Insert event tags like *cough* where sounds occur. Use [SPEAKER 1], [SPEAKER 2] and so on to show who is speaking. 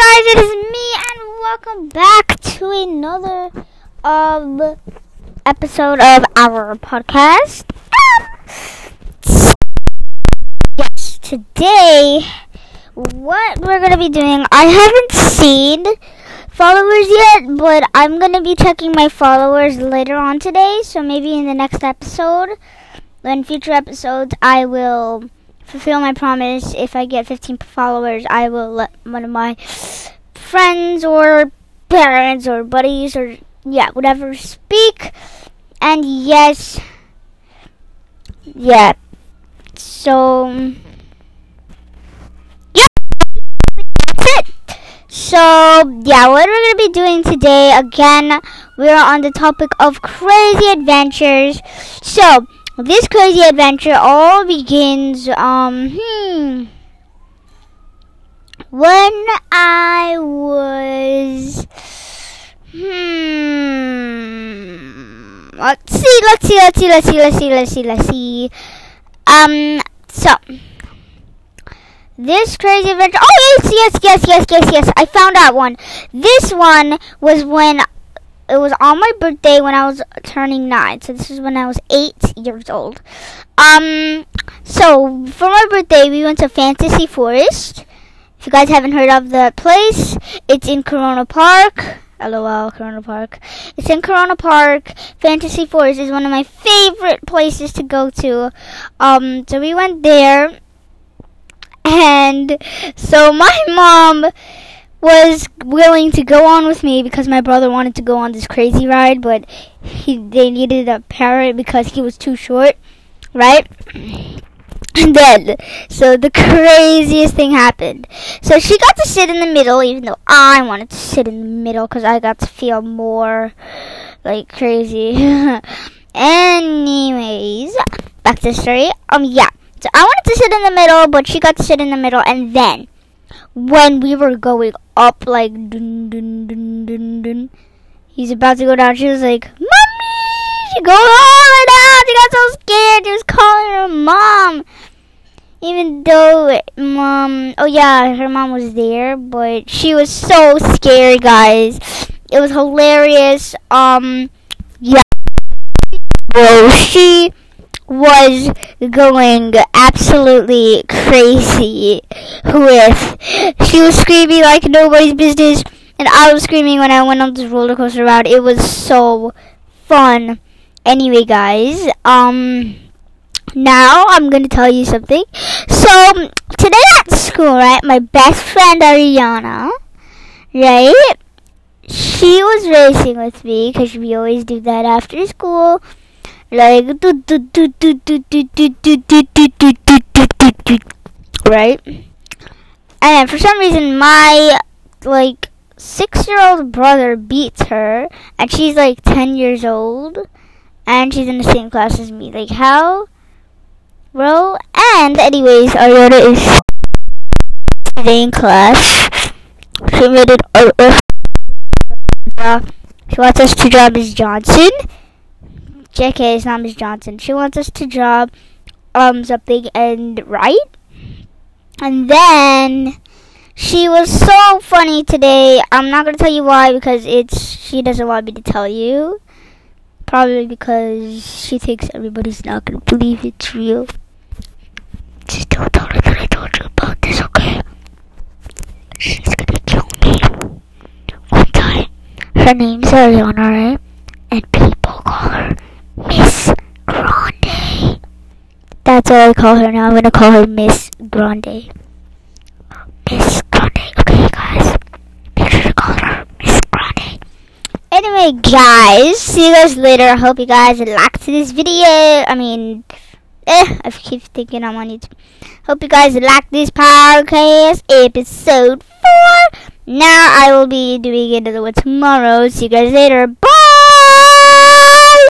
[SPEAKER 1] guys, it is me, and welcome back to another um episode of our podcast. Um, yes, today, what we're gonna be doing, I haven't seen followers yet, but I'm gonna be checking my followers later on today. So maybe in the next episode, in future episodes, I will fulfill my promise. If I get 15 followers, I will let one of my friends or parents or buddies or yeah, whatever speak. And yes, yeah. So yeah, that's it. So yeah, what we're gonna be doing today again? We're on the topic of crazy adventures. So this crazy adventure all begins, um, hmm, when I was, hmm, let's see, let's see, let's see, let's see, let's see, let's see, let's see, um, so, this crazy adventure, oh yes, yes, yes, yes, yes, yes, I found out one. This one was when it was on my birthday when I was turning nine. So this is when I was eight years old. Um, so for my birthday, we went to Fantasy Forest. If you guys haven't heard of the place, it's in Corona Park. LOL, Corona Park. It's in Corona Park. Fantasy Forest is one of my favorite places to go to. Um, so we went there, and so my mom was willing to go on with me because my brother wanted to go on this crazy ride, but he they needed a parrot because he was too short, right? *clears throat* And then, so the *laughs* craziest thing happened. So she got to sit in the middle, even though I wanted to sit in the middle because I got to feel more like crazy. *laughs* Anyways, back to the story. Um, yeah. So I wanted to sit in the middle, but she got to sit in the middle, and then when we were going up, like dun dun dun dun dun, he's about to go down. She was like, "Mommy!" She goes all down. She got so scared. She was calling her mom, even though mom. Oh yeah, her mom was there, but she was so scared, guys. It was hilarious. Um, yeah, bro, she was going absolutely crazy with she was screaming like nobody's business and I was screaming when I went on this roller coaster ride. It was so fun. Anyway, guys, um now I'm to tell you something. So, today at school, right, my best friend Ariana, right? She was racing with me because we always do that after school like right and for some reason my like six year old brother beats her and she's like 10 years old and she's in the same class as me like how bro and anyways Ariana is today in class she made it uh, she wants us to draw Miss Johnson JK, it's not Miss Johnson. She wants us to draw um something and write. And then she was so funny today. I'm not gonna tell you why because it's she doesn't want me to tell you. Probably because she thinks everybody's not gonna believe it's real. Just don't tell her that I told you about this, okay? She's gonna kill me. One time, her name's Ariana, right? And people call her Miss Grande. That's all I call her now. I'm gonna call her Miss Grande. Miss Grande. Okay, guys. Make sure to call her Miss Grande. Anyway, guys, see you guys later. I hope you guys liked this video. I mean, eh, I keep thinking I'm on YouTube. Hope you guys like this podcast episode 4. Now I will be doing another one tomorrow. See you guys later.